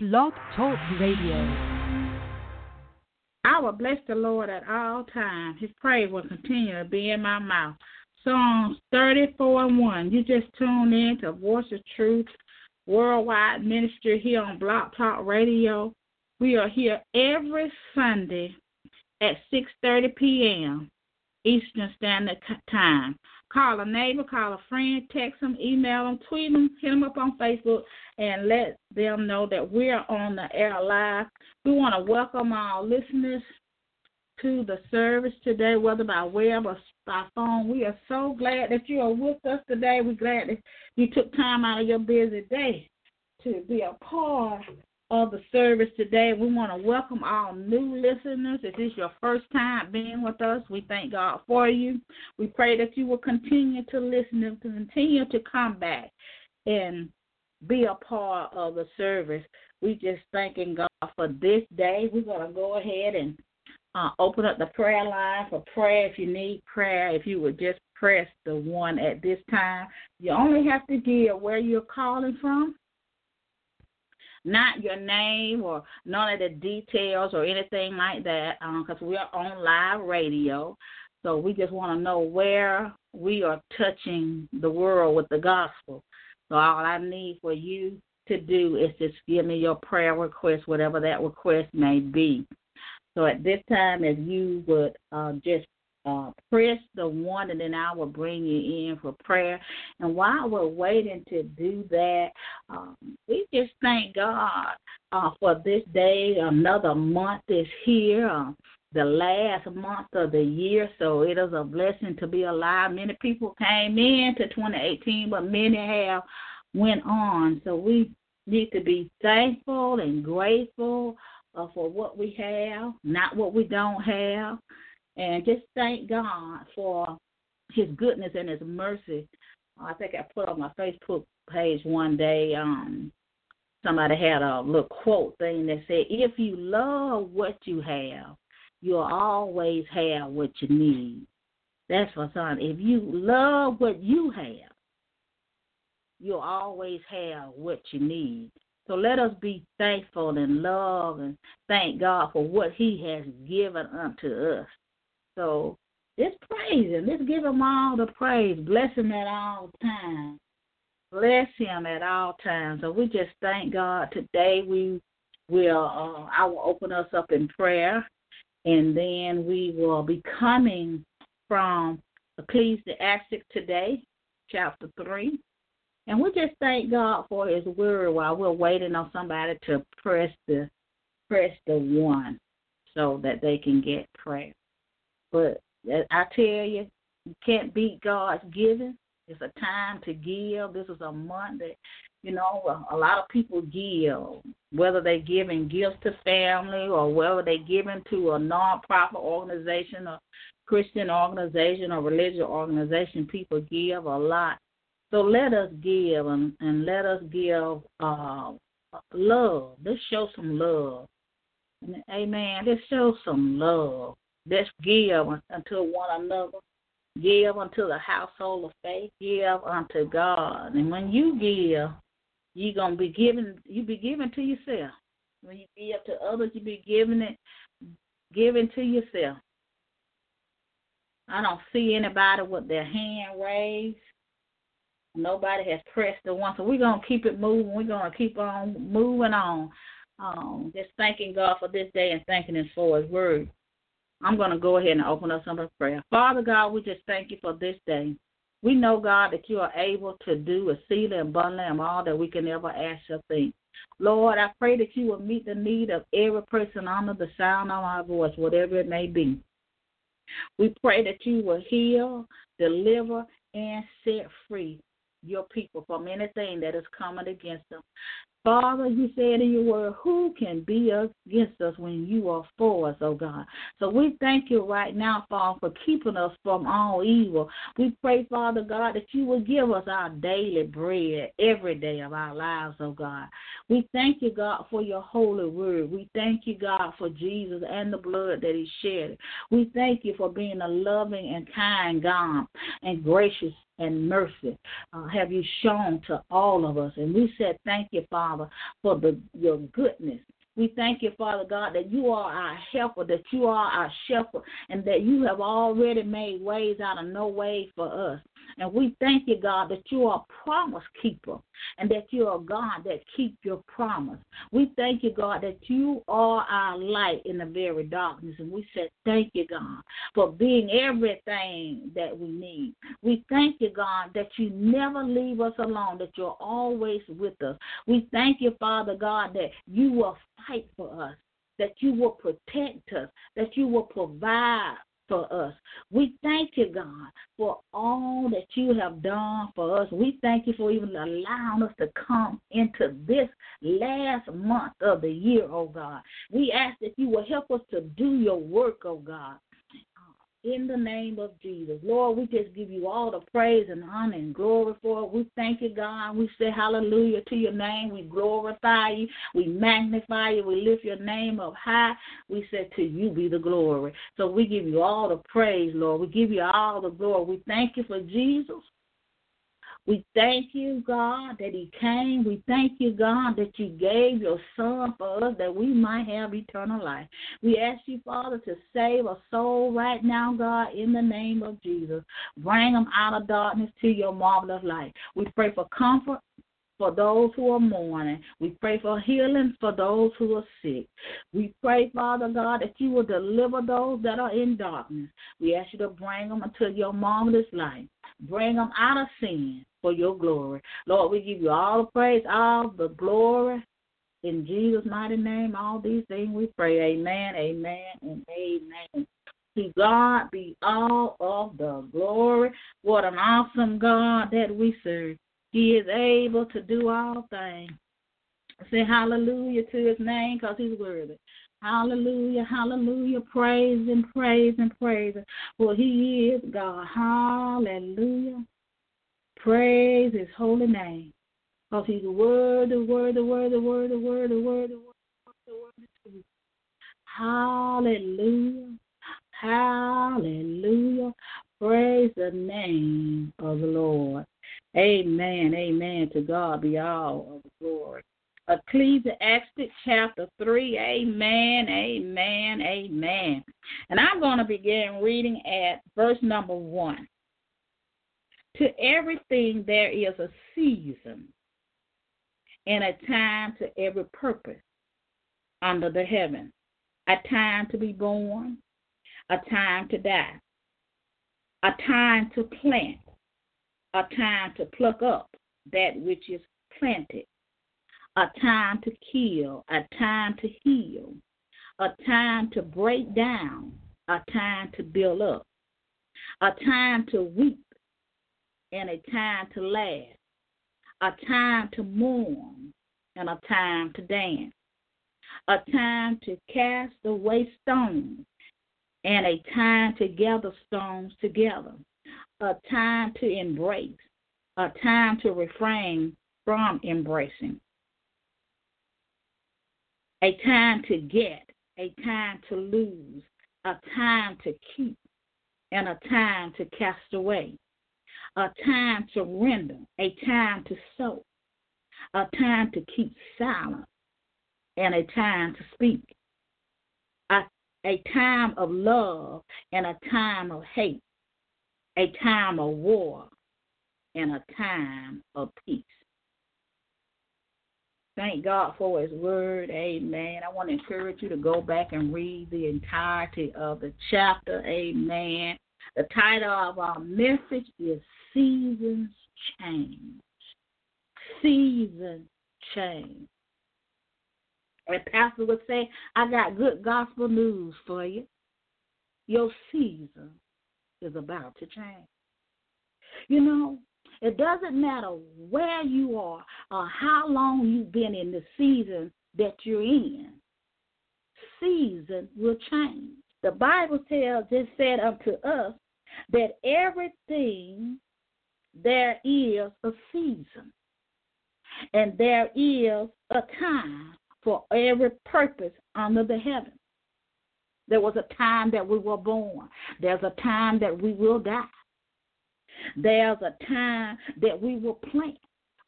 Blog Talk Radio. I will bless the Lord at all times. His praise will continue to be in my mouth. Psalms 34 and 1. You just tune in to Voice of Truth Worldwide Ministry here on Blog Talk Radio. We are here every Sunday at 6:30 p.m. Eastern Standard Time. Call a neighbor, call a friend, text them, email them, tweet them, hit them up on Facebook, and let them know that we're on the air live. We want to welcome our listeners to the service today, whether by web or by phone. We are so glad that you are with us today. We're glad that you took time out of your busy day to be a part of the service today. We want to welcome all new listeners. If this is your first time being with us, we thank God for you. We pray that you will continue to listen and continue to come back and be a part of the service. We just thanking God for this day. We're going to go ahead and uh, open up the prayer line for prayer if you need prayer. If you would just press the one at this time, you only have to give where you're calling from not your name or none of the details or anything like that, because um, we are on live radio. So we just want to know where we are touching the world with the gospel. So all I need for you to do is just give me your prayer request, whatever that request may be. So at this time, if you would uh, just uh, press the one, and then I will bring you in for prayer. And while we're waiting to do that, um, we just thank God uh, for this day. Another month is here. Uh, the last month of the year, so it is a blessing to be alive. Many people came in to 2018, but many have went on. So we need to be thankful and grateful uh, for what we have, not what we don't have and just thank God for His goodness and His mercy. I think I put on my Facebook page one day. Um, somebody had a little quote thing that said, "If you love what you have, you'll always have what you need." That's for son. If you love what you have, you'll always have what you need. So let us be thankful and love and thank God for what He has given unto us. So let's praise him. Let's give him all the praise. Bless him at all times. Bless him at all times. So we just thank God today. We will. Uh, I will open us up in prayer, and then we will be coming from Ecclesiastes today, chapter three. And we just thank God for His word while we're waiting on somebody to press the press the one so that they can get prayer. But I tell you, you can't beat God's giving. It's a time to give. This is a month that, you know, a lot of people give, whether they're giving gifts to family or whether they're giving to a non-profit organization or Christian organization or religious organization. People give a lot. So let us give and, and let us give uh, love. Let's show some love. Amen. Let's show some love. Let's give unto one another. Give unto the household of faith. Give unto God. And when you give, you're gonna be giving you be giving to yourself. When you give to others, you be giving it giving to yourself. I don't see anybody with their hand raised. Nobody has pressed the one, so we're gonna keep it moving. We're gonna keep on moving on. Um, just thanking God for this day and thanking Him for His word. I'm going to go ahead and open up some prayer. Father God, we just thank you for this day. We know, God, that you are able to do exceeding abundantly and bundle and all that we can ever ask or think. Lord, I pray that you will meet the need of every person under the sound of my voice, whatever it may be. We pray that you will heal, deliver, and set free your people from anything that is coming against them. Father, you said in your word, who can be against us when you are for us, oh God? So we thank you right now, Father, for keeping us from all evil. We pray, Father God, that you will give us our daily bread every day of our lives, oh God. We thank you, God, for your holy word. We thank you, God, for Jesus and the blood that he shed. We thank you for being a loving and kind God and gracious and mercy uh, have you shown to all of us. And we said, Thank you, Father Father, for the your goodness. We thank you, Father God, that you are our helper, that you are our shepherd, and that you have already made ways out of no way for us. And we thank you, God, that you are a promise keeper and that you are God that keep your promise. We thank you, God, that you are our light in the very darkness. And we said, thank you, God, for being everything that we need. We thank you, God, that you never leave us alone, that you're always with us. We thank you, Father God, that you will fight for us that you will protect us, that you will provide for us. We thank you, God, for all that you have done for us. We thank you for even allowing us to come into this last month of the year, oh God. We ask that you will help us to do your work, oh God in the name of Jesus. Lord, we just give you all the praise and honor and glory for it. We thank you, God. We say hallelujah to your name. We glorify you. We magnify you. We lift your name up high. We say to you be the glory. So we give you all the praise, Lord. We give you all the glory. We thank you for Jesus. We thank you, God, that He came. We thank you, God, that you gave your Son for us that we might have eternal life. We ask you, Father, to save a soul right now, God, in the name of Jesus. Bring them out of darkness to your marvelous light. We pray for comfort for those who are mourning. We pray for healing for those who are sick. We pray, Father God, that you will deliver those that are in darkness. We ask you to bring them into your marvelous light. Bring them out of sin for your glory. Lord, we give you all the praise, all the glory. In Jesus' mighty name, all these things we pray. Amen, amen, and amen. To God be all of the glory. What an awesome God that we serve. He is able to do all things. Say hallelujah to his name because he's worthy. Hallelujah, hallelujah. Praise and praise and praise. For he is God. Hallelujah. Praise his holy name. Because he's worthy, worthy, worthy, worthy, worthy, worthy, worthy, worthy. Hallelujah. Hallelujah. Praise the name of the Lord. Amen. Amen. To God be all of the glory. Ecclesiastes chapter 3. Amen. Amen. Amen. And I'm going to begin reading at verse number 1. To everything there is a season and a time to every purpose under the heaven. A time to be born, a time to die, a time to plant, a time to pluck up that which is planted, a time to kill, a time to heal, a time to break down, a time to build up, a time to weep and a time to laugh, a time to mourn and a time to dance, a time to cast away stones and a time to gather stones together, a time to embrace, a time to refrain from embracing, a time to get, a time to lose, a time to keep, and a time to cast away a time to render, a time to sow, a time to keep silent, and a time to speak, a, a time of love and a time of hate, a time of war and a time of peace. Thank God for His Word. Amen. I want to encourage you to go back and read the entirety of the chapter. Amen. The title of our message is Seasons Change. Seasons change. And Pastor would say, I got good gospel news for you. Your season is about to change. You know, it doesn't matter where you are or how long you've been in the season that you're in. Season will change. The Bible tells, it said unto us that everything there is a season and there is a time for every purpose under the heaven. There was a time that we were born. There's a time that we will die. There's a time that we will plant.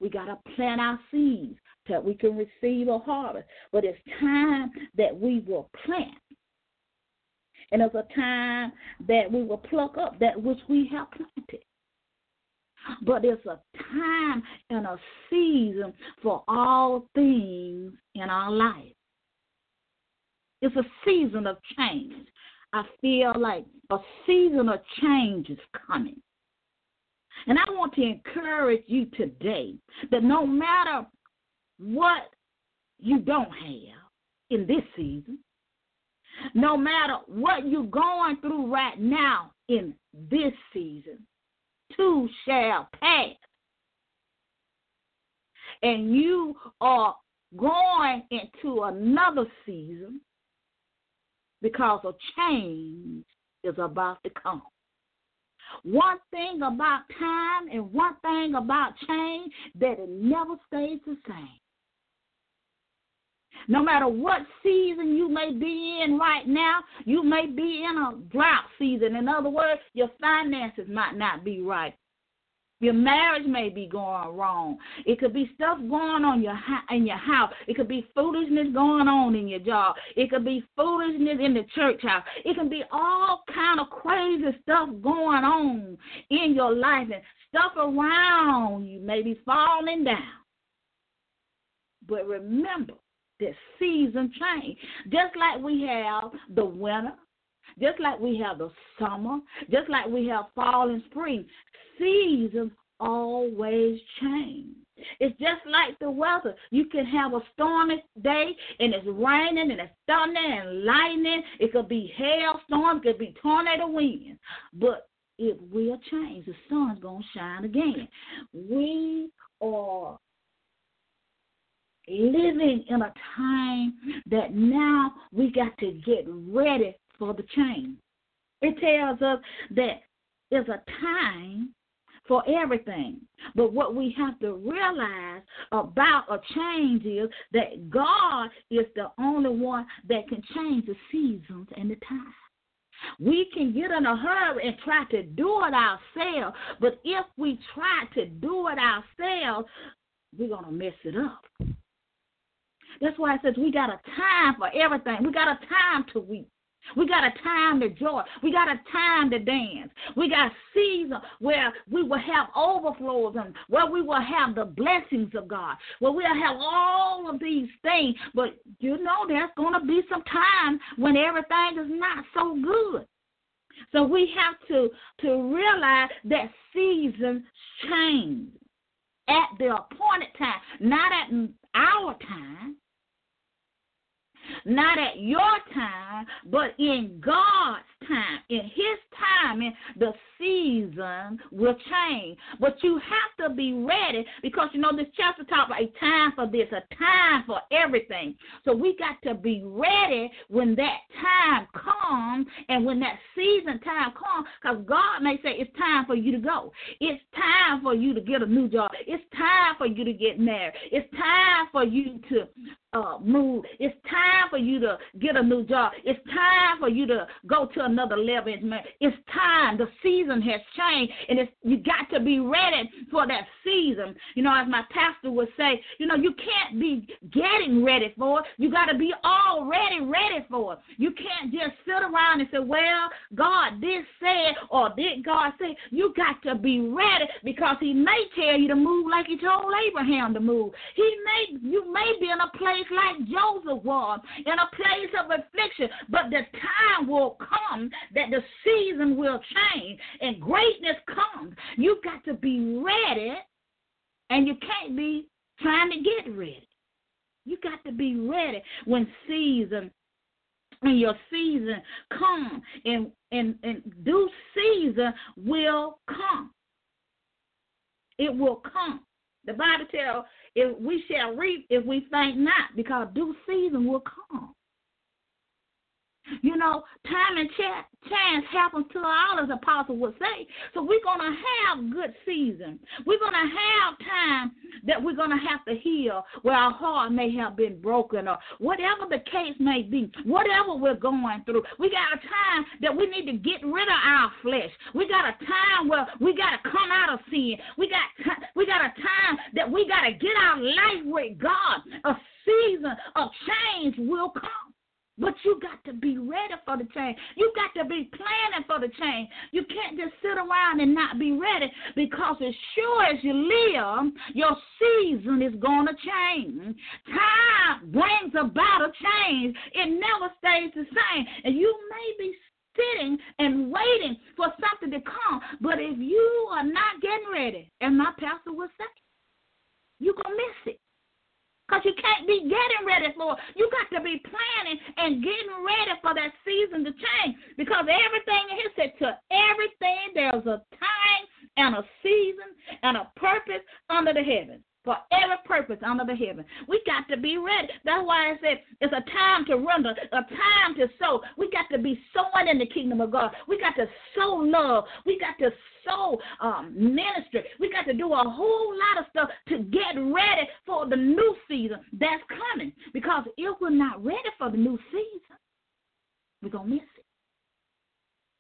We got to plant our seeds that we can receive a harvest. But it's time that we will plant. And it's a time that we will pluck up that which we have planted. But it's a time and a season for all things in our life. It's a season of change. I feel like a season of change is coming. And I want to encourage you today that no matter what you don't have in this season, no matter what you're going through right now in this season, too shall pass. And you are going into another season because a change is about to come. One thing about time and one thing about change that it never stays the same. No matter what season you may be in right now, you may be in a drought season. In other words, your finances might not be right. Your marriage may be going wrong. It could be stuff going on your in your house. It could be foolishness going on in your job. It could be foolishness in the church house. It can be all kind of crazy stuff going on in your life and stuff around you may be falling down. But remember that season change. Just like we have the winter, just like we have the summer, just like we have fall and spring, seasons always change. It's just like the weather. You can have a stormy day and it's raining and it's thunder and lightning. It could be hailstorm, it could be tornado wind. But it will change. The sun's going to shine again. We are living in a time that now we got to get ready for the change. It tells us that there's a time for everything. But what we have to realize about a change is that God is the only one that can change the seasons and the time. We can get in a hurry and try to do it ourselves, but if we try to do it ourselves, we're going to mess it up. That's why it says we got a time for everything. We got a time to weep. We got a time to joy. We got a time to dance. We got season where we will have overflows and where we will have the blessings of God. Where we'll have all of these things. But you know there's gonna be some time when everything is not so good. So we have to to realize that seasons change at the appointed time, not at our time not at your time, but in God's time. In His timing, the season will change. But you have to be ready because you know this chapter talks about a time for this, a time for everything. So we got to be ready when that time comes and when that season time comes, because God may say it's time for you to go. It's time for you to get a new job. It's time for you to get married. It's time for you to uh, move. It's time for you to get a new job. It's time for you to go to another level. It's time. The season has changed, and it's you got to be ready for that season. You know, as my pastor would say, you know, you can't be getting ready for it. You got to be already ready for it. You can't just sit around and say, well, God did say, or did God say? You got to be ready because He may tell you to move like He told Abraham to move. He may, you may be in a place like Joseph was, in a place of affliction, but the time will come that the season will change and greatness comes. You got to be ready, and you can't be trying to get ready. You got to be ready when season when your season come and and and due season will come. It will come. The Bible tells if we shall reap if we think not, because due season will come. You know, time and ch- chance happens to all, as apostle would say. So we're going to have good season. We're going to have time that we're going to have to heal where our heart may have been broken or whatever the case may be, whatever we're going through. We got a time that we need to get rid of our flesh. We got a time where we got to come out of sin. We got t- we got a time that we got to get our life with God. A season of change will come. But you got to be ready for the change. You got to be planning for the change. You can't just sit around and not be ready because as sure as you live, your season is going to change. Time brings about a change. It never stays the same. And you may be sitting and waiting for something to come. But if you are not getting ready, and my pastor would say, you're going to miss it. Because you can't be getting ready for it. You got to be planning and getting ready for that season to change. Because everything in here said to everything there's a time and a season and a purpose under the heavens for every purpose under the heaven. We got to be ready. That's why I said it's a time to render, a time to sow. We got to be sowing in the kingdom of God. We got to sow love. We got to sow um, ministry. We got to do a whole lot of stuff to get ready for the new season that's coming. Because if we're not ready for the new season, we're going to miss it.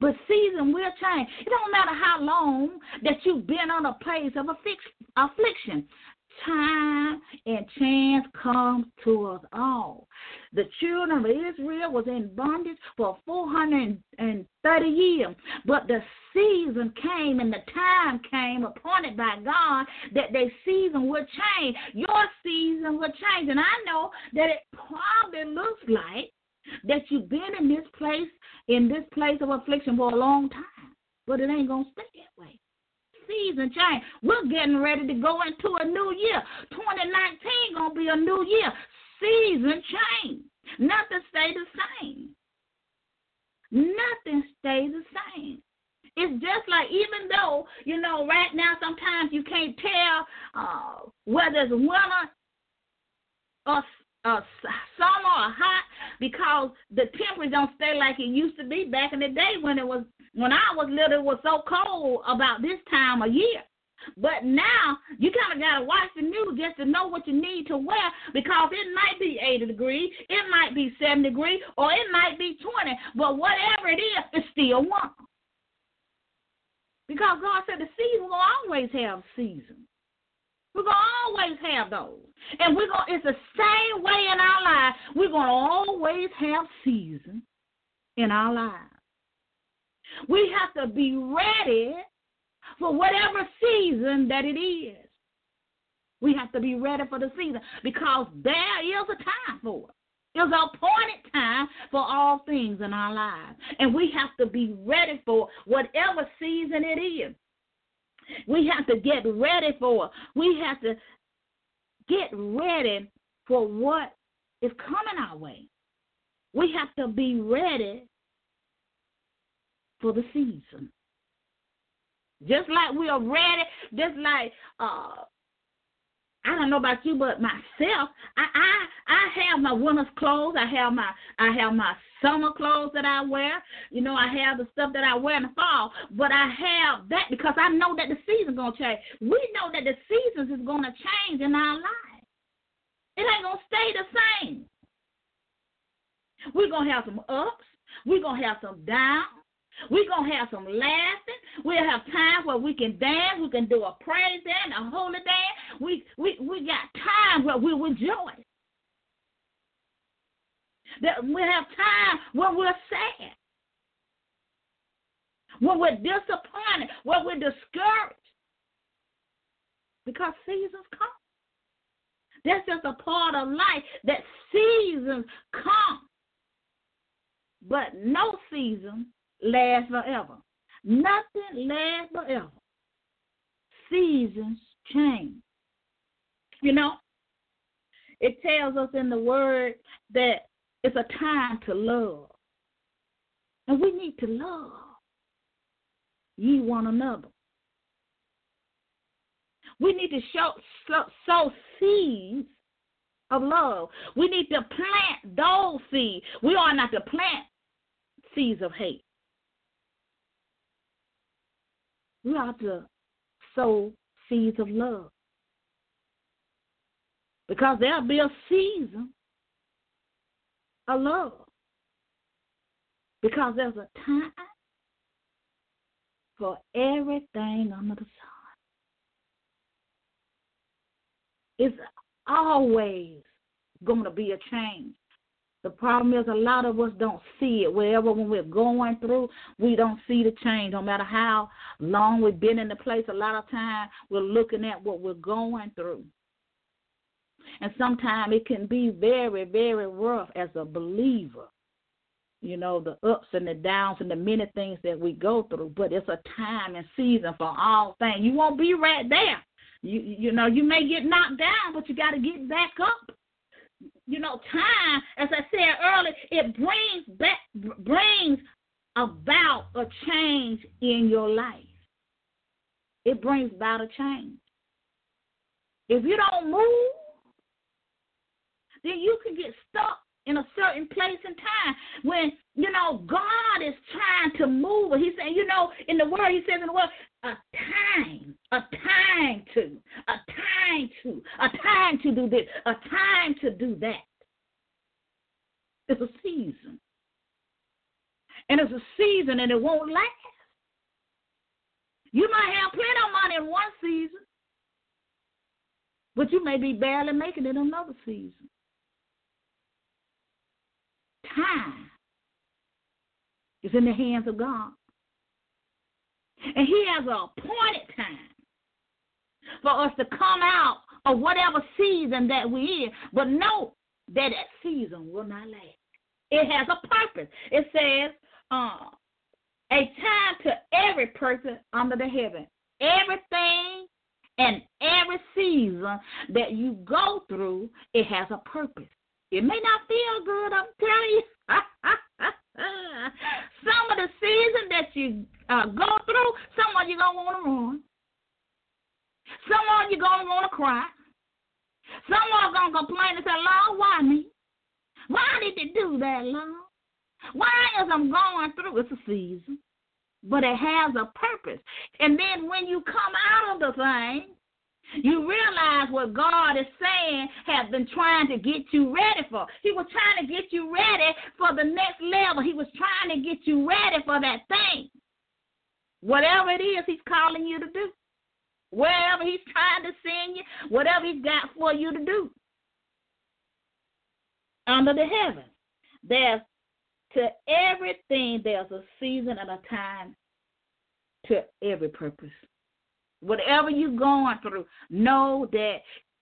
But season will change. It don't matter how long that you've been on a place of affliction time and chance comes to us all. The children of Israel was in bondage for 430 years, but the season came and the time came appointed by God that their season would change. Your season would change. And I know that it probably looks like that you've been in this place, in this place of affliction for a long time, but it ain't going to stay that way season change. We're getting ready to go into a new year. 2019 gonna be a new year. Season change. Nothing stay the same. Nothing stay the same. It's just like even though you know right now sometimes you can't tell uh, whether it's winter or uh, summer or hot because the temperature don't stay like it used to be back in the day when it was when I was little, it was so cold about this time of year. But now you kind of got to watch the news just to know what you need to wear because it might be 80 degrees, it might be 70 degrees, or it might be 20. But whatever it is, it's still warm. Because God said the season will always have seasons. We're gonna always have those, and we're gonna. It's the same way in our lives. We're gonna always have seasons in our lives. We have to be ready for whatever season that it is. We have to be ready for the season because there is a time for it. An appointed time for all things in our lives. And we have to be ready for whatever season it is. We have to get ready for. We have to get ready for what is coming our way. We have to be ready for the season. Just like we are ready, just like uh I don't know about you, but myself, I I I have my winter's clothes. I have my I have my summer clothes that I wear. You know, I have the stuff that I wear in the fall. But I have that because I know that the season's gonna change. We know that the seasons is gonna change in our lives. It ain't gonna stay the same. We're gonna have some ups. We're gonna have some downs. We're going to have some laughing. We'll have time where we can dance. We can do a praise dance, a holy dance. We, we, we got time where we rejoice. That we have time when we're sad, when we're disappointed, when we're discouraged. Because seasons come. That's just a part of life that seasons come. But no season lasts forever. Nothing lasts forever. Seasons change. You know, it tells us in the word that it's a time to love. And we need to love ye one another. We need to show, sow, sow seeds of love. We need to plant those seeds. We are not to plant seeds of hate. We ought to sow seeds of love. Because there'll be a season of love. Because there's a time for everything under the sun. It's always going to be a change. The problem is a lot of us don't see it. Wherever when we're going through, we don't see the change. No matter how long we've been in the place, a lot of time we're looking at what we're going through. And sometimes it can be very, very rough as a believer. You know, the ups and the downs and the many things that we go through. But it's a time and season for all things. You won't be right there. You you know, you may get knocked down, but you gotta get back up you know, time, as I said earlier, it brings back brings about a change in your life. It brings about a change. If you don't move, then you can get stuck in a certain place and time when you know God is trying to move. He's saying, you know, in the word, he says in the word, a time, a time to, a time to, a time to do this, a time to do that. It's a season. And it's a season and it won't last. You might have plenty of money in one season, but you may be barely making it another season. Time is in the hands of God. And He has an appointed time for us to come out of whatever season that we're in. But know that that season will not last. It has a purpose. It says, uh, a time to every person under the heaven. Everything and every season that you go through, it has a purpose. It may not feel good, I'm telling you. some of the season that you uh, go through, some of you gonna want to run. Some of you gonna want to cry. Some of you gonna complain and say, "Lord, why me? Why did they do that, Lord? Why is I'm going through? It's a season, but it has a purpose. And then when you come out of the thing, you realize what God is saying has been trying to get you ready for. He was trying to get you ready for the next level. He was trying to get you ready for that thing. Whatever it is He's calling you to do. Wherever He's trying to send you, whatever He's got for you to do. Under the heaven. There's to everything, there's a season and a time to every purpose. Whatever you're going through, know that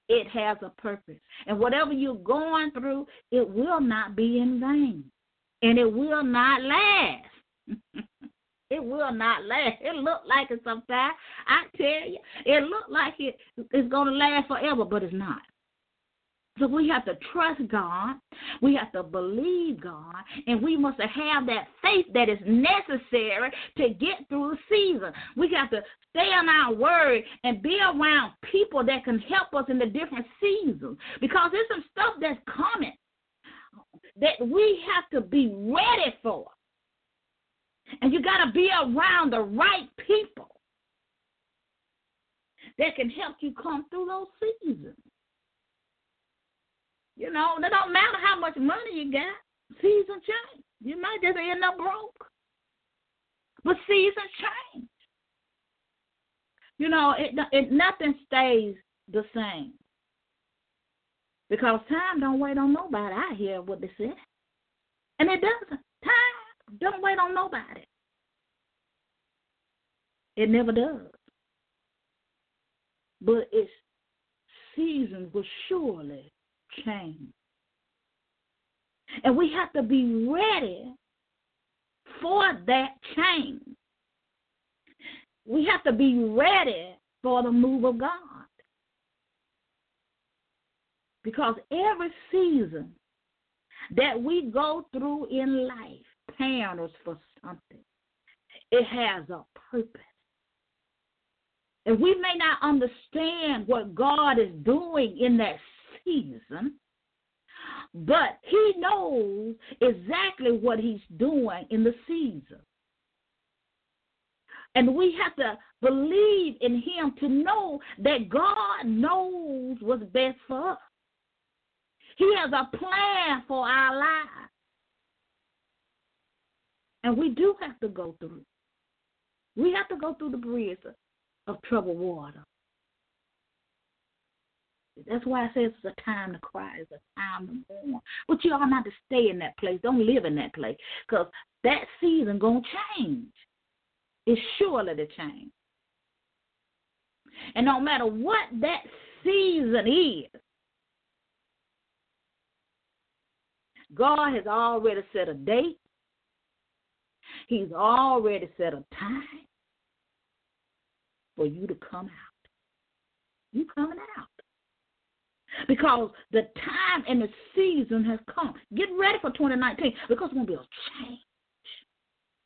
it has a purpose. And whatever you're going through, it will not be in vain. And it will not last. it will not last. It look like it sometimes. I tell you, it look like it it's gonna last forever, but it's not. So we have to trust God. We have to believe God. And we must have that faith that is necessary to get through the season. We have to stay on our word and be around people that can help us in the different seasons. Because there's some stuff that's coming that we have to be ready for. And you got to be around the right people that can help you come through those seasons. You know, it don't matter how much money you got. Seasons change. You might just end up broke. But seasons change. You know, it, it nothing stays the same. Because time don't wait on nobody. I hear what they say. And it doesn't. Time don't wait on nobody. It never does. But its seasons will surely change. And we have to be ready for that change. We have to be ready for the move of God. Because every season that we go through in life us for something. It has a purpose. And we may not understand what God is doing in that season, but he knows exactly what he's doing in the season. And we have to believe in him to know that God knows what's best for us. He has a plan for our lives. And we do have to go through. We have to go through the bridge of troubled water. That's why I say it's a time to cry, it's a time to mourn. But you ought not to stay in that place. Don't live in that place. Because that season gonna change. It's surely to change. And no matter what that season is, God has already set a date. He's already set a time for you to come out. You coming out. Because the time and the season has come. Get ready for 2019 because it's going to be a change.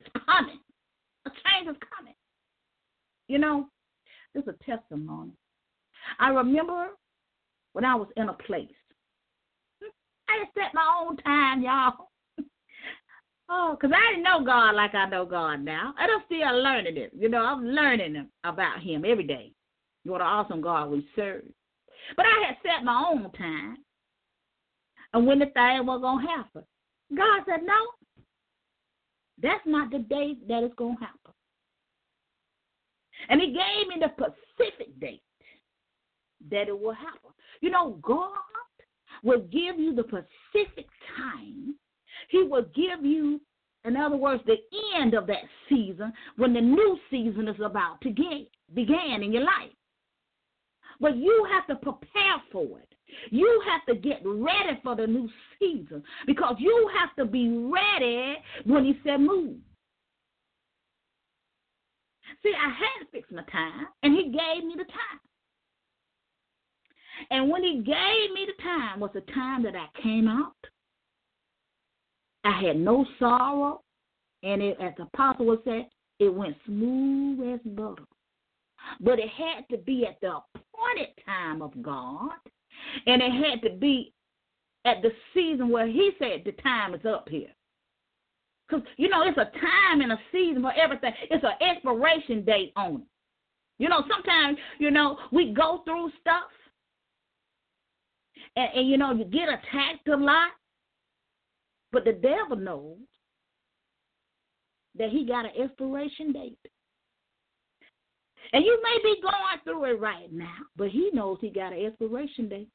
It's coming. A change is coming. You know, this is a testimony. I remember when I was in a place. I had set my own time, y'all. oh, because I didn't know God like I know God now. And I'm still learning it. You know, I'm learning about Him every day. What an awesome God we serve. But I had set my own time. And when the thing was going to happen, God said, no, that's not the day that it's going to happen. And he gave me the specific date that it will happen. You know, God will give you the specific time. He will give you, in other words, the end of that season when the new season is about to get began in your life. But you have to prepare for it. You have to get ready for the new season because you have to be ready when he said move. See, I had to fix my time, and he gave me the time. And when he gave me the time was the time that I came out. I had no sorrow, and it, as the apostle would say, it went smooth as butter. But it had to be at the appointed time of God, and it had to be at the season where He said the time is up here. Because, you know, it's a time and a season for everything. It's an expiration date on it. You know, sometimes, you know, we go through stuff and, and you know, you get attacked a lot. But the devil knows that he got an expiration date. And you may be going through it right now, but he knows he got an expiration date.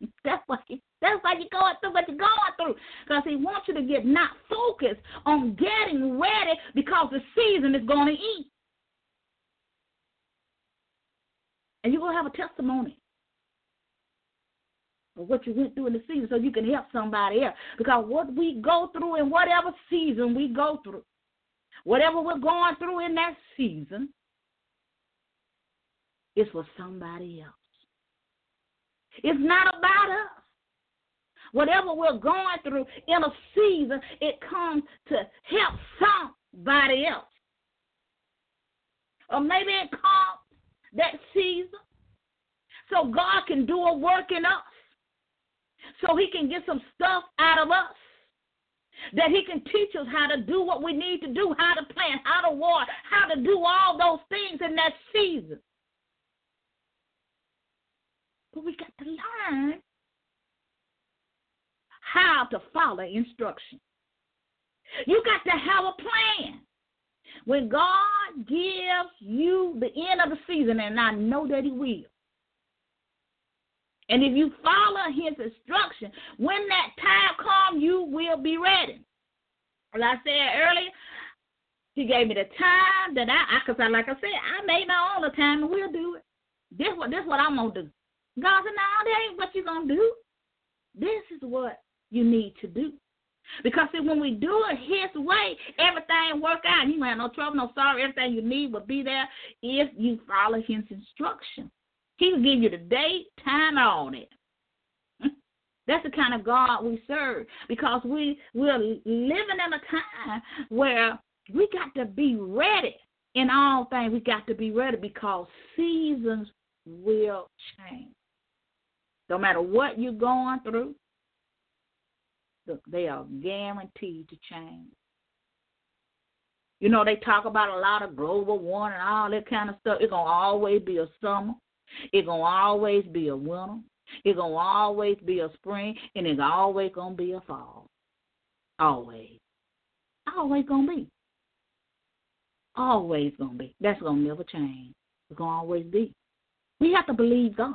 That's why he, that's why you're going through what you're going through. Because he wants you to get not focused on getting ready because the season is going to eat. And you're going to have a testimony of what you went through in the season so you can help somebody else. Because what we go through in whatever season we go through, whatever we're going through in that season, is for somebody else. It's not about us. Whatever we're going through in a season, it comes to help somebody else. Or maybe it comes that season so God can do a work in us. So he can get some stuff out of us. That he can teach us how to do what we need to do, how to plant, how to water, how to do all those things in that season. But we got to learn how to follow instruction. You got to have a plan. When God gives you the end of the season, and I know that He will. And if you follow His instruction, when that time comes, you will be ready. As I said earlier, He gave me the time that I, because I, like I said, I made my own time, and we'll do it. This what this what I'm gonna do. God said, "No, that ain't what you're gonna do. This is what you need to do. Because see, when we do it His way, everything work out. You have no trouble, no sorrow. Everything you need will be there if you follow His instruction. He will give you the date, time, on it. That's the kind of God we serve because we we're living in a time where we got to be ready in all things. We got to be ready because seasons will change. No matter what you're going through, look, they are guaranteed to change. You know, they talk about a lot of global warming and all that kind of stuff. It's gonna always be a summer. It's gonna always be a winter. It's gonna always be a spring, and it's always gonna be a fall. Always, always gonna be. Always gonna be. That's gonna never change. It's gonna always be. We have to believe God.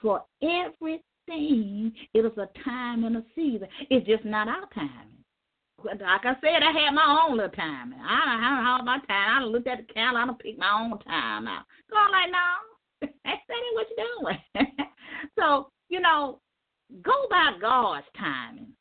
For everything, it is a time and a season. It's just not our time. Like I said, I had my own little time. I don't have my time. I looked at the calendar. I picked my own time out. Going like, no, that ain't what you're doing. so, you know, go by God's timing.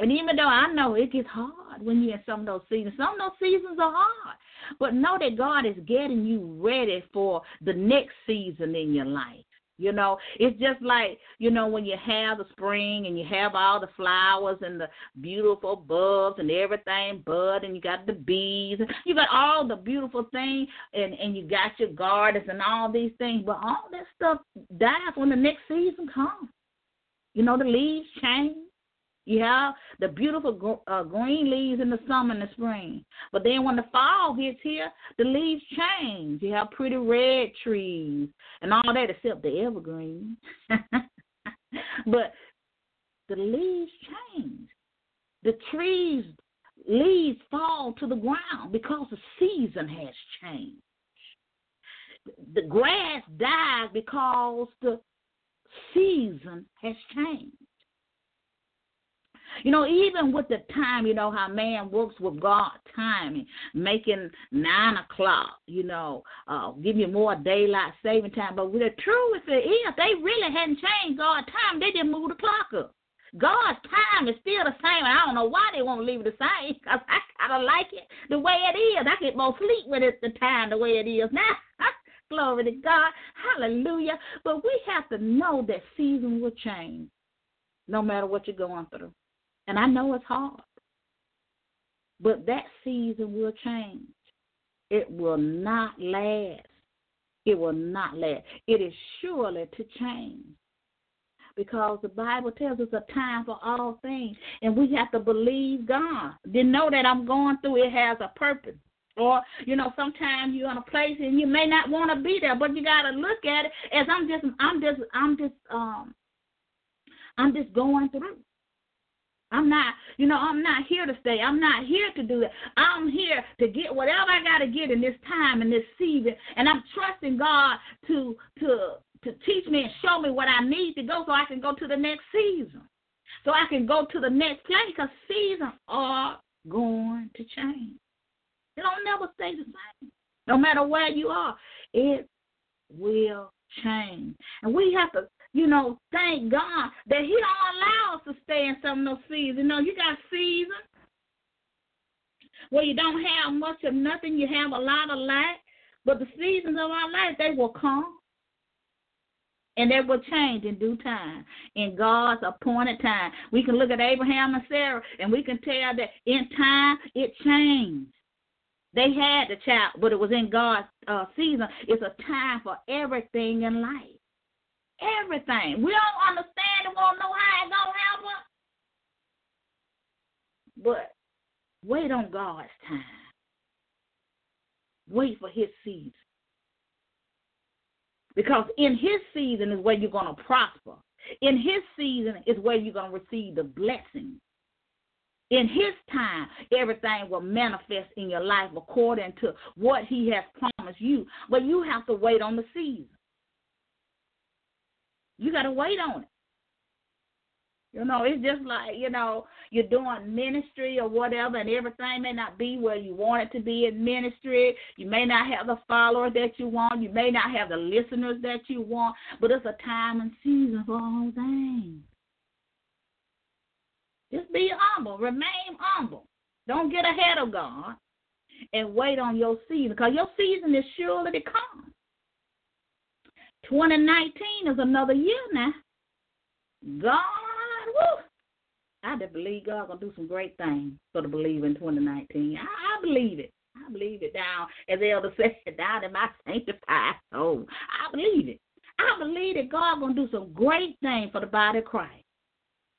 And even though I know it gets hard when you're in some of those seasons, some of those seasons are hard. But know that God is getting you ready for the next season in your life. You know, it's just like, you know, when you have the spring and you have all the flowers and the beautiful buds and everything bud and you got the bees, you got all the beautiful things and, and you got your gardens and all these things, but all that stuff dies when the next season comes. You know, the leaves change. You have the beautiful uh, green leaves in the summer and the spring. But then when the fall gets here, the leaves change. You have pretty red trees and all that except the evergreen. but the leaves change. The trees leaves fall to the ground because the season has changed. The grass dies because the season has changed. You know, even with the time, you know, how man works with God timing, making nine o'clock, you know, uh, give you more daylight saving time. But the truth is, they really hadn't changed God's time. They didn't move the clock up. God's time is still the same. I don't know why they won't leave it the same because I kind of like it the way it is. I get more sleep with it the time the way it is now. Glory to God. Hallelujah. But we have to know that season will change no matter what you're going through. And I know it's hard. But that season will change. It will not last. It will not last. It is surely to change. Because the Bible tells us a time for all things. And we have to believe God. To know that I'm going through it has a purpose. Or, you know, sometimes you're in a place and you may not want to be there, but you gotta look at it as I'm just I'm just I'm just um I'm just going through. I'm not, you know, I'm not here to stay. I'm not here to do that. I'm here to get whatever I got to get in this time and this season, and I'm trusting God to to to teach me and show me what I need to go so I can go to the next season, so I can go to the next place because seasons are going to change. They don't never stay the same. No matter where you are, it will change, and we have to you know, thank God that He don't allow us to stay in some of those seasons. You know, you got seasons where you don't have much of nothing, you have a lot of lack, but the seasons of our life they will come. And they will change in due time, in God's appointed time. We can look at Abraham and Sarah, and we can tell that in time it changed. They had the child, but it was in God's uh, season. It's a time for everything in life. Everything. We don't understand and won't know how it's to happen. But wait on God's time. Wait for his season. Because in his season is where you're to prosper. In his season is where you're to receive the blessing. In his time, everything will manifest in your life according to what he has promised you. But you have to wait on the season. You got to wait on it. You know, it's just like, you know, you're doing ministry or whatever, and everything may not be where you want it to be in ministry. You may not have the followers that you want. You may not have the listeners that you want, but it's a time and season for all things. Just be humble. Remain humble. Don't get ahead of God and wait on your season because your season is surely to come. 2019 is another year now. God, woo, I just believe God gonna do some great things for the believer in 2019. I, I believe it. I believe it down, as Elder said, down in my sanctified soul. I believe it. I believe that God gonna do some great things for the body of Christ.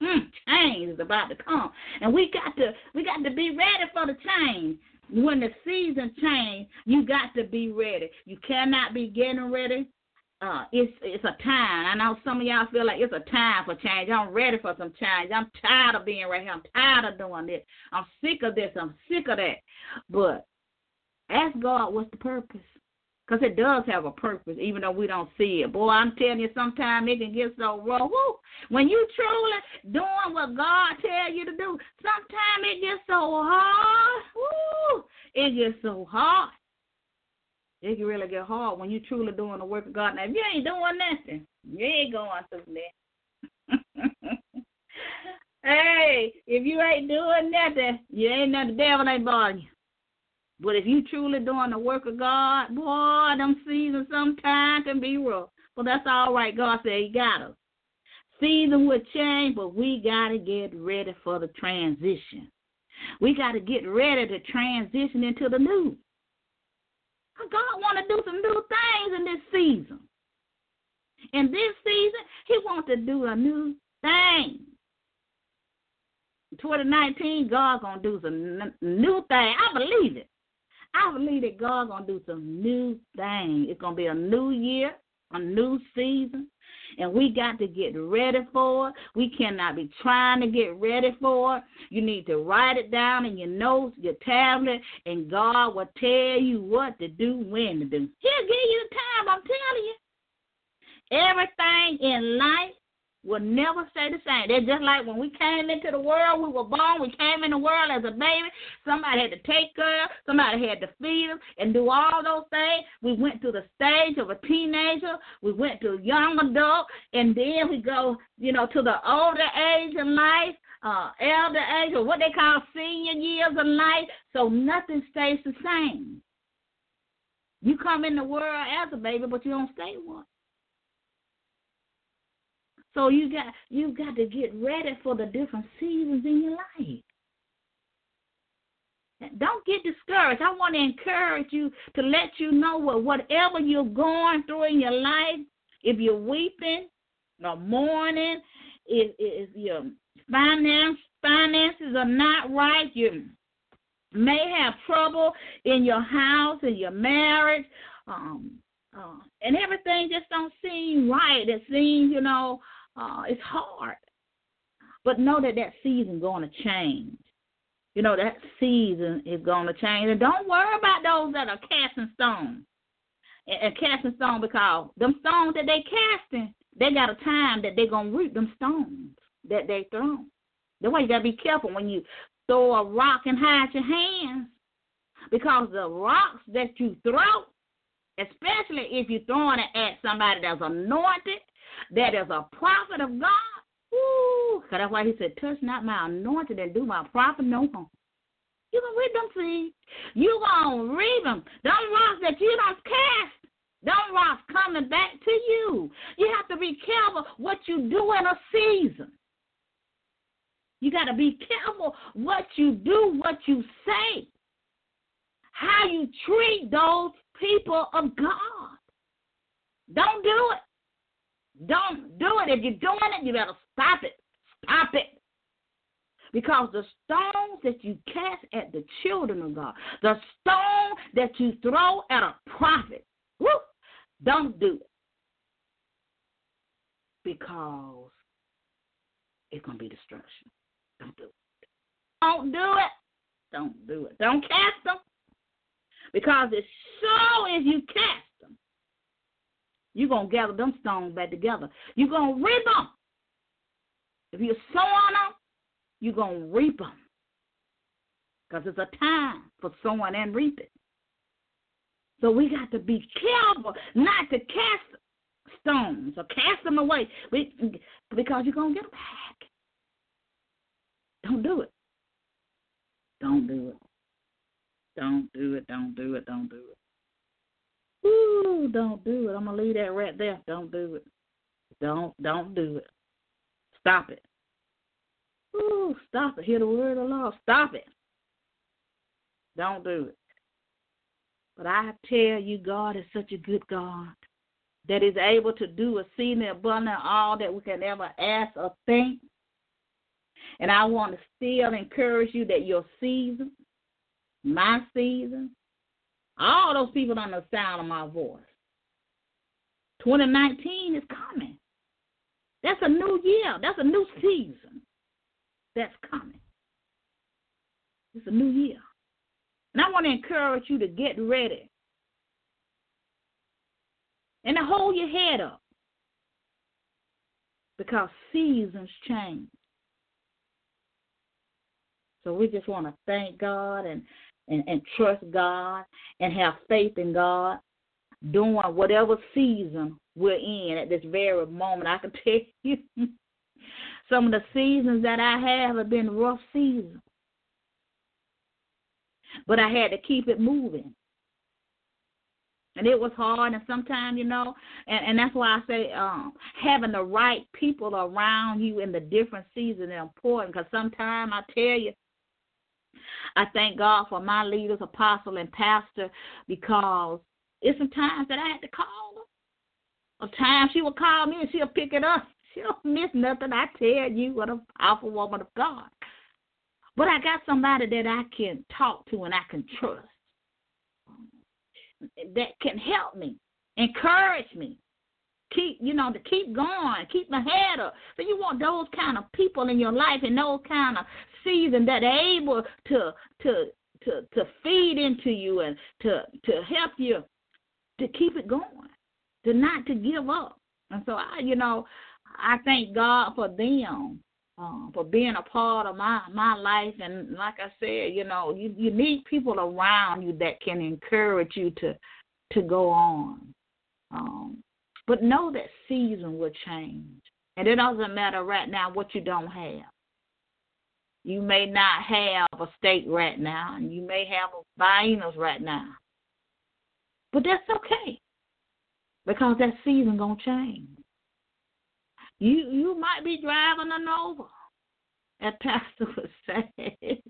Mm, change is about to come, and we got to we got to be ready for the change. When the season change, you got to be ready. You cannot be getting ready uh, it's it's a time. I know some of y'all feel like it's a time for change. I'm ready for some change. I'm tired of being right here. I'm tired of doing this. I'm sick of this. I'm sick of that. But ask God what's the purpose. Because it does have a purpose, even though we don't see it. Boy, I'm telling you, sometimes it can get so rough. Woo. When you truly doing what God tell you to do, sometimes it gets so hard. Woo. It gets so hard. It can really get hard when you truly doing the work of God. Now, if you ain't doing nothing, you ain't going through that. hey, if you ain't doing nothing, you ain't nothing. The devil ain't bothering you. But if you truly doing the work of God, boy, them seasons sometimes can be rough. But that's all right. God said He got us. Season will change, but we got to get ready for the transition. We got to get ready to transition into the new. God want to do some new things in this season. In this season, He wants to do a new thing. 2019, God's gonna do some new thing. I believe it. I believe that God's gonna do some new thing. It's gonna be a new year, a new season, and we got to get ready for it. We cannot be trying to get ready for it. You need to write it down in your notes, your tablet, and God will tell you what to do, when to do. He'll give you the time, I'm telling you. Everything in life will never stay the same. They're just like when we came into the world, we were born, we came in the world as a baby. Somebody had to take care, somebody had to feed us and do all those things. We went through the stage of a teenager, we went to young adult, and then we go, you know, to the older age in life. Uh, elder age, or what they call senior years of life, so nothing stays the same. You come in the world as a baby, but you don't stay one. So you got you got to get ready for the different seasons in your life. Don't get discouraged. I want to encourage you to let you know what whatever you're going through in your life, if you're weeping or mourning, if, if your finance finances are not right, you may have trouble in your house, in your marriage, um, uh, and everything just don't seem right. It seems, you know, uh, it's hard. But know that that season going to change. You know that season is going to change, and don't worry about those that are casting stones and, and casting stones because them stones that they casting, they got a time that they're gonna root them stones that they throw. That's why you gotta be careful when you throw a rock and hide your hands, because the rocks that you throw, especially if you're throwing it at somebody that's anointed that is a prophet of God. Ooh, that's why he said, touch not my anointed and do my prophet no harm. You gonna read them seeds. You gonna read them. Them rocks that you don't cast. Them rocks coming back to you. You have to be careful what you do in a season. You got to be careful what you do, what you say, how you treat those people of God. Don't do it. Don't do it. If you're doing it, you better stop it. Stop it. Because the stones that you cast at the children of God, the stone that you throw at a prophet, whoo, don't do it. Because it's going to be destruction. Don't do it. Don't do it. Don't do it. Don't cast them. Because as sure as you cast you're going to gather them stones back together. You're going to reap them. If you sow on them, you're going to reap them. Because it's a time for sowing and reaping. So we got to be careful not to cast stones or cast them away because you're going to get them back. Don't do it. Don't do it. Don't do it. Don't do it. Don't do it. Ooh, don't do it. I'm gonna leave that right there. Don't do it. Don't don't do it. Stop it. Ooh, stop it. Hear the word of the Lord. Stop it. Don't do it. But I tell you, God is such a good God that is able to do a exceeding abundant all that we can ever ask or think. And I want to still encourage you that your season, my season, all those people on the sound of my voice, 2019 is coming. That's a new year. That's a new season that's coming. It's a new year. And I want to encourage you to get ready and to hold your head up because seasons change. So we just want to thank God and, and, and trust God and have faith in God doing whatever season we're in at this very moment. I can tell you some of the seasons that I have have been rough seasons. But I had to keep it moving. And it was hard, and sometimes, you know, and, and that's why I say um, having the right people around you in the different seasons is important. Because sometimes I tell you, I thank God for my leaders, apostle and pastor, because it's some times that I had to call her. A time she would call me and she'll pick it up. She don't miss nothing. I tell you, what a powerful woman of God. But I got somebody that I can talk to and I can trust. That can help me, encourage me, keep you know to keep going, keep my head up. So you want those kind of people in your life and those kind of seasons that are able to to to to feed into you and to to help you to keep it going, to not to give up. And so I, you know, I thank God for them, um, for being a part of my my life. And like I said, you know, you you need people around you that can encourage you to to go on. Um, but know that season will change, and it doesn't matter right now what you don't have. You may not have a steak right now, and you may have a bainos right now. But that's okay. Because that season gonna change. You you might be driving a Nova, as Pastor would say.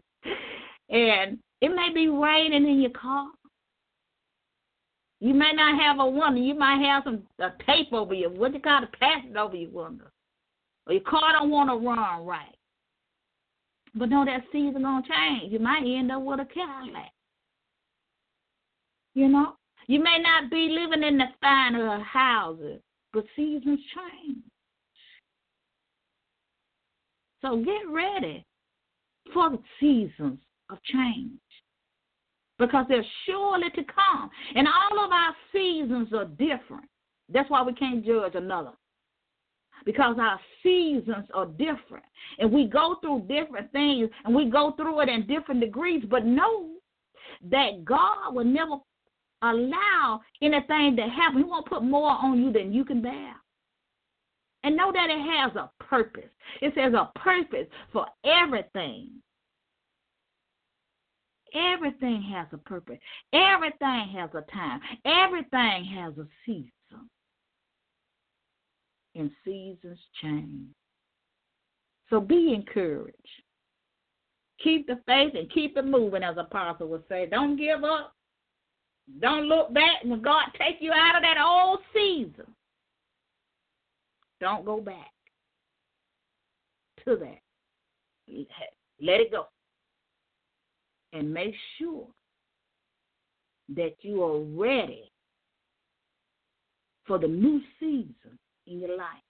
and it may be raining in your car. You may not have a window. You might have some tape over you. What you call it? Pass it over your window. Or your car don't want to run right. But no, that season gonna change. You might end up with a Cadillac. You know, you may not be living in the finer houses, but seasons change. So get ready for the seasons of change because they're surely to come. And all of our seasons are different. That's why we can't judge another. Because our seasons are different. And we go through different things and we go through it in different degrees. But know that God will never allow anything to happen. He won't put more on you than you can bear. And know that it has a purpose. It says a purpose for everything. Everything has a purpose. Everything has a time. Everything has a season. And seasons change. So be encouraged. Keep the faith and keep it moving, as Apostle would say. Don't give up. Don't look back when God take you out of that old season. Don't go back to that. Let it go. And make sure that you are ready for the new season in your life.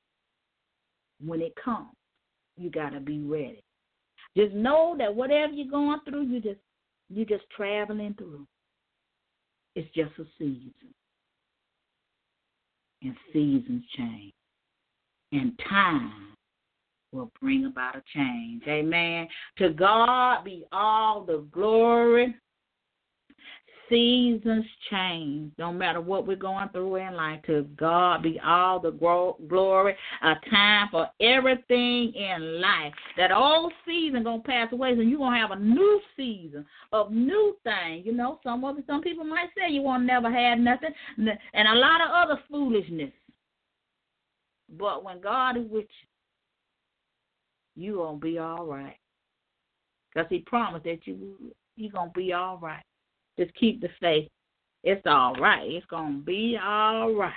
When it comes, you gotta be ready. Just know that whatever you're going through, you just you're just traveling through. It's just a season. And seasons change. And time will bring about a change. Amen. To God be all the glory seasons change. No matter what we're going through in life, to God be all the glory. A time for everything in life. That old season gonna pass away, and you're gonna have a new season of new things. You know, some of some people might say you won't never have nothing, and a lot of other foolishness. But when God is with you, you gonna be all right. Cause He promised that you you gonna be all right. Just keep the faith. It's all right. It's going to be all right.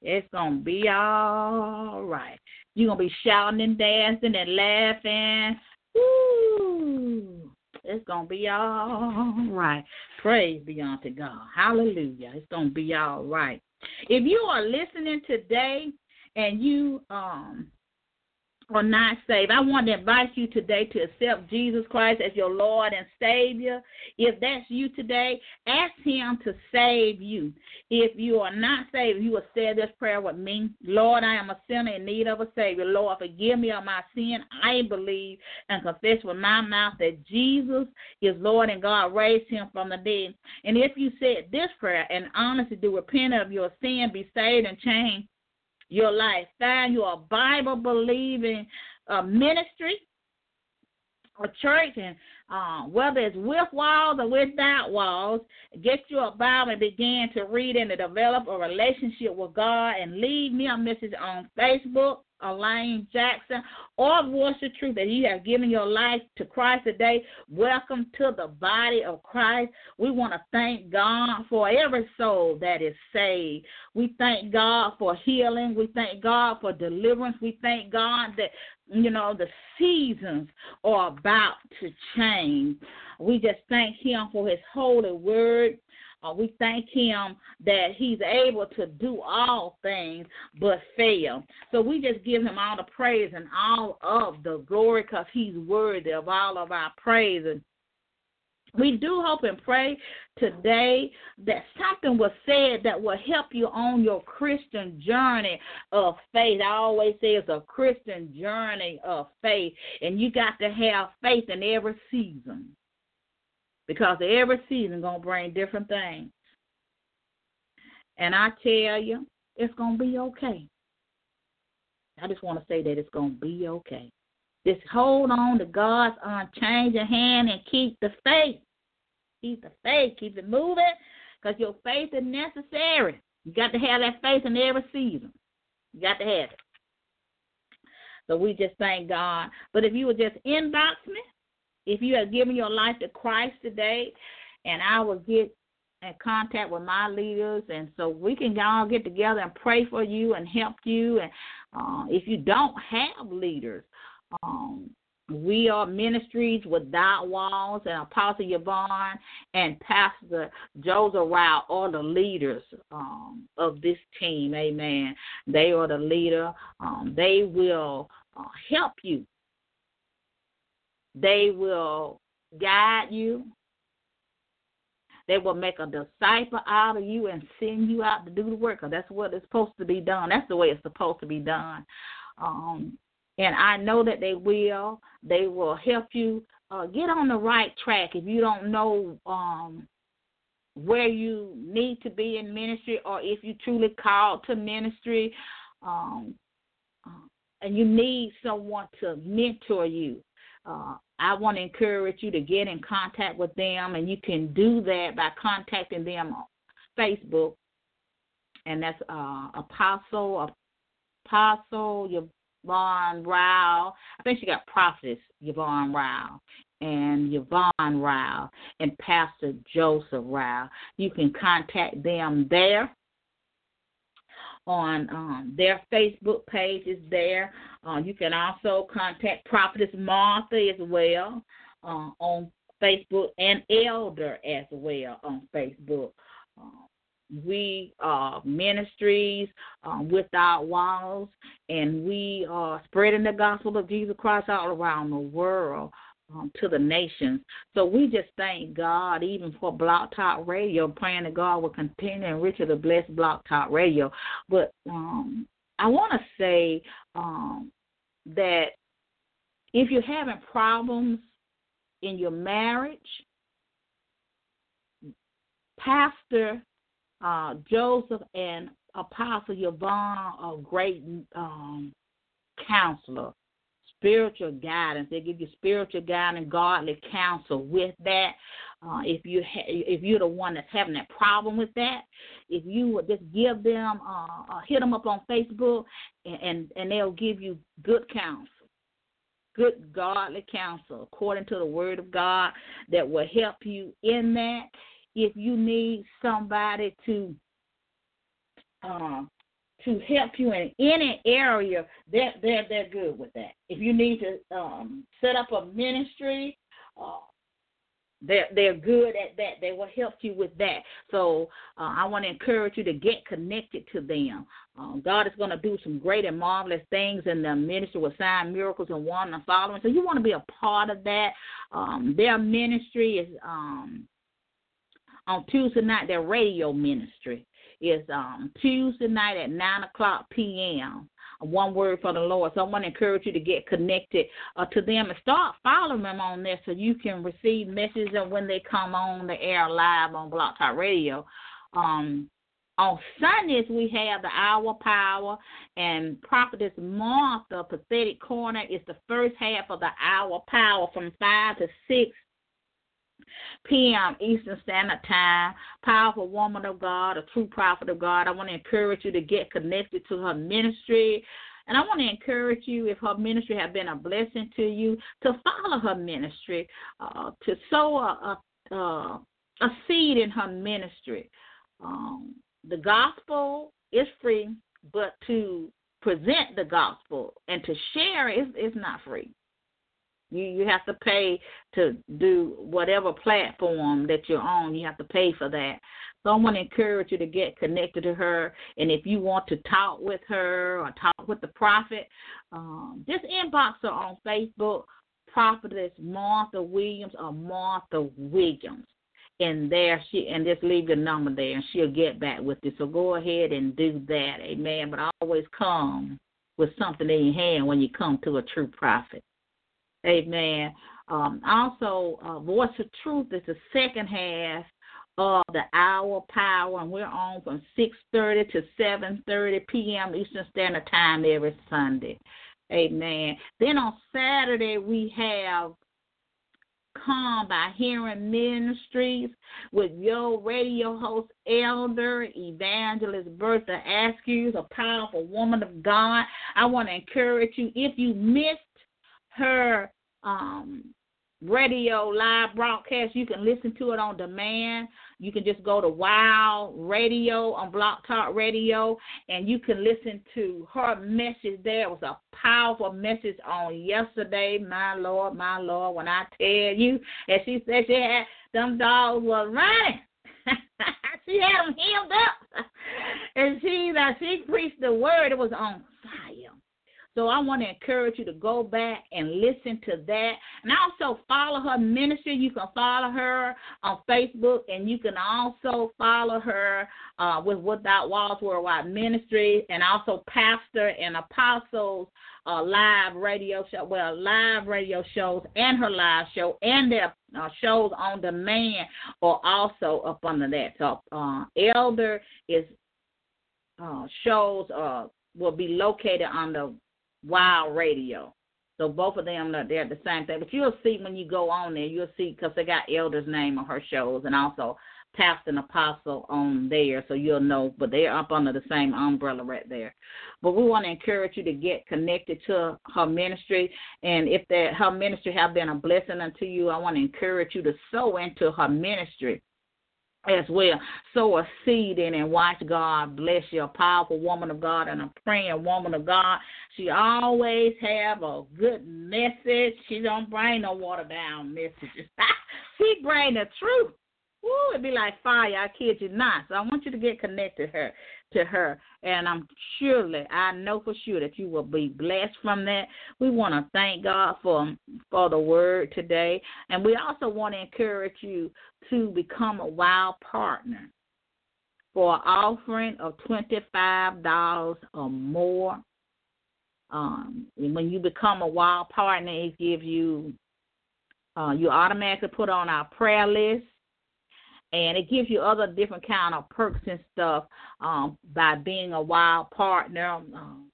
It's going to be all right. You're going to be shouting and dancing and laughing. Woo! It's going to be all right. Praise be unto God. Hallelujah. It's going to be all right. If you are listening today and you um or not saved, I want to invite you today to accept Jesus Christ as your Lord and Savior. If that's you today, ask Him to save you. If you are not saved, you will say this prayer with me Lord, I am a sinner in need of a Savior. Lord, forgive me of my sin. I believe and confess with my mouth that Jesus is Lord and God raised Him from the dead. And if you said this prayer and honestly do repent of your sin, be saved and changed your life. Find you a Bible believing uh, ministry or church, and uh, whether it's with walls or without walls, get you a Bible and begin to read and to develop a relationship with God. And leave me a message on Facebook Elaine Jackson, or Voice of Truth that you have given your life to Christ today. Welcome to the body of Christ. We want to thank God for every soul that is saved. We thank God for healing. We thank God for deliverance. We thank God that, you know, the seasons are about to change. We just thank Him for His holy word. Uh, we thank him that he's able to do all things but fail. So we just give him all the praise and all of the glory because he's worthy of all of our praise. And we do hope and pray today that something was said that will help you on your Christian journey of faith. I always say it's a Christian journey of faith, and you got to have faith in every season because every season gonna bring different things. And I tell you, it's gonna be okay. I just want to say that it's gonna be okay. Just hold on to God's uh, unchanging hand and keep the faith. Keep the faith. Keep it moving, because your faith is necessary. You got to have that faith in every season. You got to have it. So we just thank God. But if you would just inbox me, if you have given your life to Christ today, and I will get in contact with my leaders, and so we can all get together and pray for you and help you. And uh, if you don't have leaders, um, we are ministries without walls, and Apostle Yvonne and Pastor Joseph Rao are the leaders um, of this team. Amen. They are the leader. Um, they will uh, help you they will guide you. They will make a disciple out of you and send you out to do the work. Cause that's what it's supposed to be done. That's the way it's supposed to be done. Um, and I know that they will. They will help you uh, get on the right track if you don't know um, where you need to be in ministry or if you truly called to ministry. Um, uh, and you need someone to mentor you uh, I want to encourage you to get in contact with them, and you can do that by contacting them on Facebook, and that's uh, Apostle Apostle Yvonne Rao. I think she got Prophetess Yvonne Rao and Yvonne Rao and Pastor Joseph Rao. You can contact them there on um, their Facebook page is there. Uh, you can also contact Prophetess Martha as well uh, on Facebook and Elder as well on Facebook. Uh, we are ministries um, without walls, and we are spreading the gospel of Jesus Christ all around the world um, to the nations. So we just thank God even for Blog Talk Radio, praying that God will continue and richly bless Blog Talk Radio. But um, I want to say um, that if you're having problems in your marriage, Pastor uh, Joseph and Apostle Yvonne are great um, counselor spiritual guidance. They give you spiritual guidance, godly counsel with that. Uh, if you ha- if you're the one that's having that problem with that, if you would just give them uh, uh, hit them up on Facebook, and, and and they'll give you good counsel, good godly counsel according to the Word of God that will help you in that. If you need somebody to uh, to help you in any area, they're they're they're good with that. If you need to um, set up a ministry, uh, they're they're good at that. They will help you with that. So uh, I want to encourage you to get connected to them. Um, God is going to do some great and marvelous things and the ministry will sign miracles and one and following. So you want to be a part of that. Um, their ministry is um, on Tuesday night. Their radio ministry is um, Tuesday night at nine o'clock p.m one word for the Lord. So I want to encourage you to get connected uh, to them and start following them on there so you can receive messages and when they come on the air live on Blog Talk Radio. Um, on Sundays, we have the Hour Power and Prophetess Martha Prophetic Corner is the first half of the Hour Power from 5 to 6 p.m. Eastern Standard Time. Powerful woman of God, a true prophet of God. I want to encourage you to get connected to her ministry. And I want to encourage you, if her ministry has been a blessing to you, to follow her ministry, uh, to sow a, a, a seed in her ministry. Um, the gospel is free, but to present the gospel and to share is is not free. You you have to pay to do whatever platform that you're on. You have to pay for that. So I want to encourage you to get connected to her. And if you want to talk with her or talk with the prophet, um, just inbox her on Facebook, Prophetess Martha Williams or Martha Williams. And there she and just leave your number there and she'll get back with you. So go ahead and do that. Amen. But always come with something in your hand when you come to a true prophet. Amen. Um, also, uh, Voice of Truth is the second half of the hour power, and we're on from 6:30 to 7:30 p.m. Eastern Standard Time every Sunday. Amen. Then on Saturday we have Come by Hearing Ministries with your radio host, Elder Evangelist Bertha Askews, a powerful woman of God. I want to encourage you if you missed her um, radio live broadcast. You can listen to it on demand. You can just go to Wow Radio on Blog Talk Radio, and you can listen to her message there. It was a powerful message on yesterday. My Lord, my Lord, when I tell you, and she said she had them dogs were running. she had them healed up, and she that she preached the word. It was on fire. So I want to encourage you to go back and listen to that. And also follow her ministry. You can follow her on Facebook and you can also follow her uh, with Without Walls Worldwide Ministry and also Pastor and Apostles uh, live radio show, well, live radio shows and her live show and their uh, shows on demand are also up under that. So uh, Elder is uh, shows uh, will be located on the Wild Radio. So both of them they're the same thing. But you'll see when you go on there, you'll see because they got Elder's name on her shows and also Pastor and Apostle on there, so you'll know. But they're up under the same umbrella right there. But we want to encourage you to get connected to her ministry, and if that her ministry have been a blessing unto you, I want to encourage you to sow into her ministry as well. Sow a seed in and watch God bless you. A powerful woman of God and a praying woman of God. She always have a good message. She don't bring no water down messages. she bring the truth. Woo, it'd be like fire. I kid you not. So I want you to get connected her to her, and I'm surely, I know for sure that you will be blessed from that. We want to thank God for for the word today, and we also want to encourage you to become a wild partner for an offering of twenty five dollars or more. Um, when you become a wild partner, it gives you uh, you automatically put on our prayer list and it gives you other different kind of perks and stuff um, by being a wild partner. Um,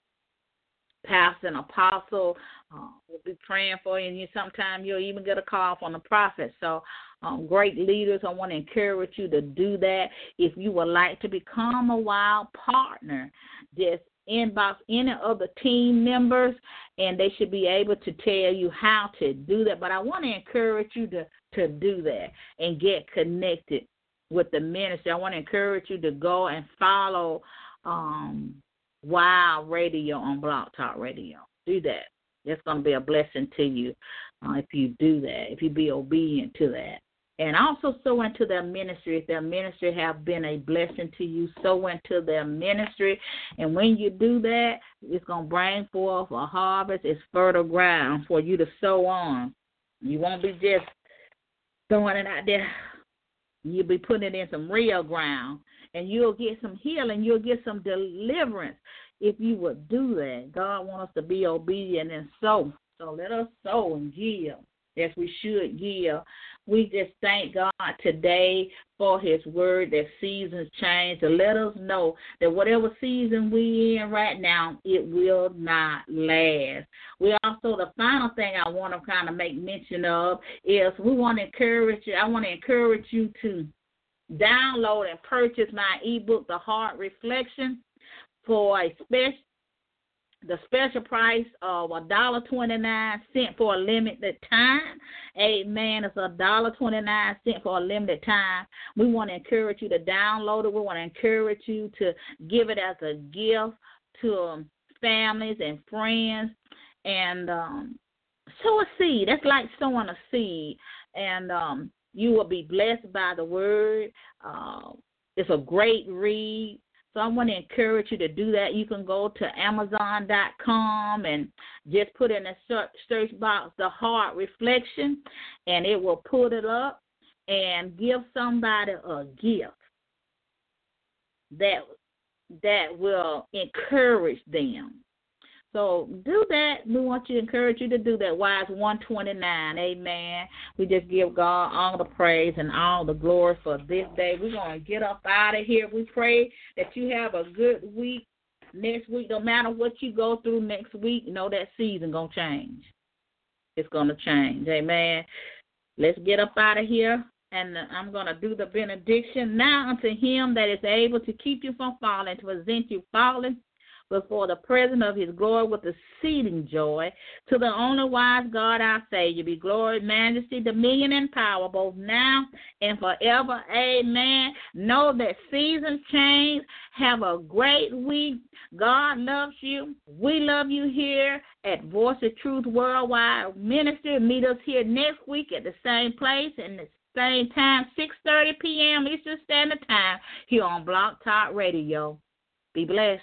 pastor and apostle uh, will be praying for you, and you sometimes you'll even get a call from the prophet. So, um, great leaders, I want to encourage you to do that. If you would like to become a wild partner, just inbox any of the team members and they should be able to tell you how to do that. But I want to encourage you to to do that and get connected with the ministry. I want to encourage you to go and follow um, Wild Radio on Blog Talk Radio. Do that. It's going to be a blessing to you uh, if you do that, if you be obedient to that. And also sow into their ministry. If their ministry have been a blessing to you, sow into their ministry. And when you do that, it's going to bring forth a harvest. It's fertile ground for you to sow on. You won't be just throwing it out there. You'll be putting it in some real ground. And you'll get some healing. You'll get some deliverance if you would do that. God wants us to be obedient and sow. So let us sow and give as we should give. We just thank God today for His word that seasons change to let us know that whatever season we in right now, it will not last. We also the final thing I want to kind of make mention of is we want to encourage you. I want to encourage you to download and purchase my ebook, The Heart Reflection, for a special the special price of a dollar twenty nine cent for a limited time. Amen. It's a dollar twenty nine cent for a limited time. We want to encourage you to download it. We want to encourage you to give it as a gift to um, families and friends, and um, sow a seed. That's like sowing a seed, and um, you will be blessed by the word. Uh, it's a great read. So I want to encourage you to do that. You can go to Amazon.com and just put in a search box the heart reflection, and it will put it up and give somebody a gift that that will encourage them. So do that. We want to encourage you to do that. Wise 129. Amen. We just give God all the praise and all the glory for this day. We're going to get up out of here. We pray that you have a good week next week. No matter what you go through next week, know that season going to change. It's going to change. Amen. Let's get up out of here. And I'm going to do the benediction now unto him that is able to keep you from falling, to present you falling before the presence of his glory with exceeding joy. To the only wise God our Savior be glory, majesty, dominion, and power, both now and forever. Amen. Know that seasons change. Have a great week. God loves you. We love you here at Voice of Truth Worldwide Ministry. Meet us here next week at the same place and the same time, 6.30 p.m. Eastern Standard Time here on Blog Talk Radio. Be blessed.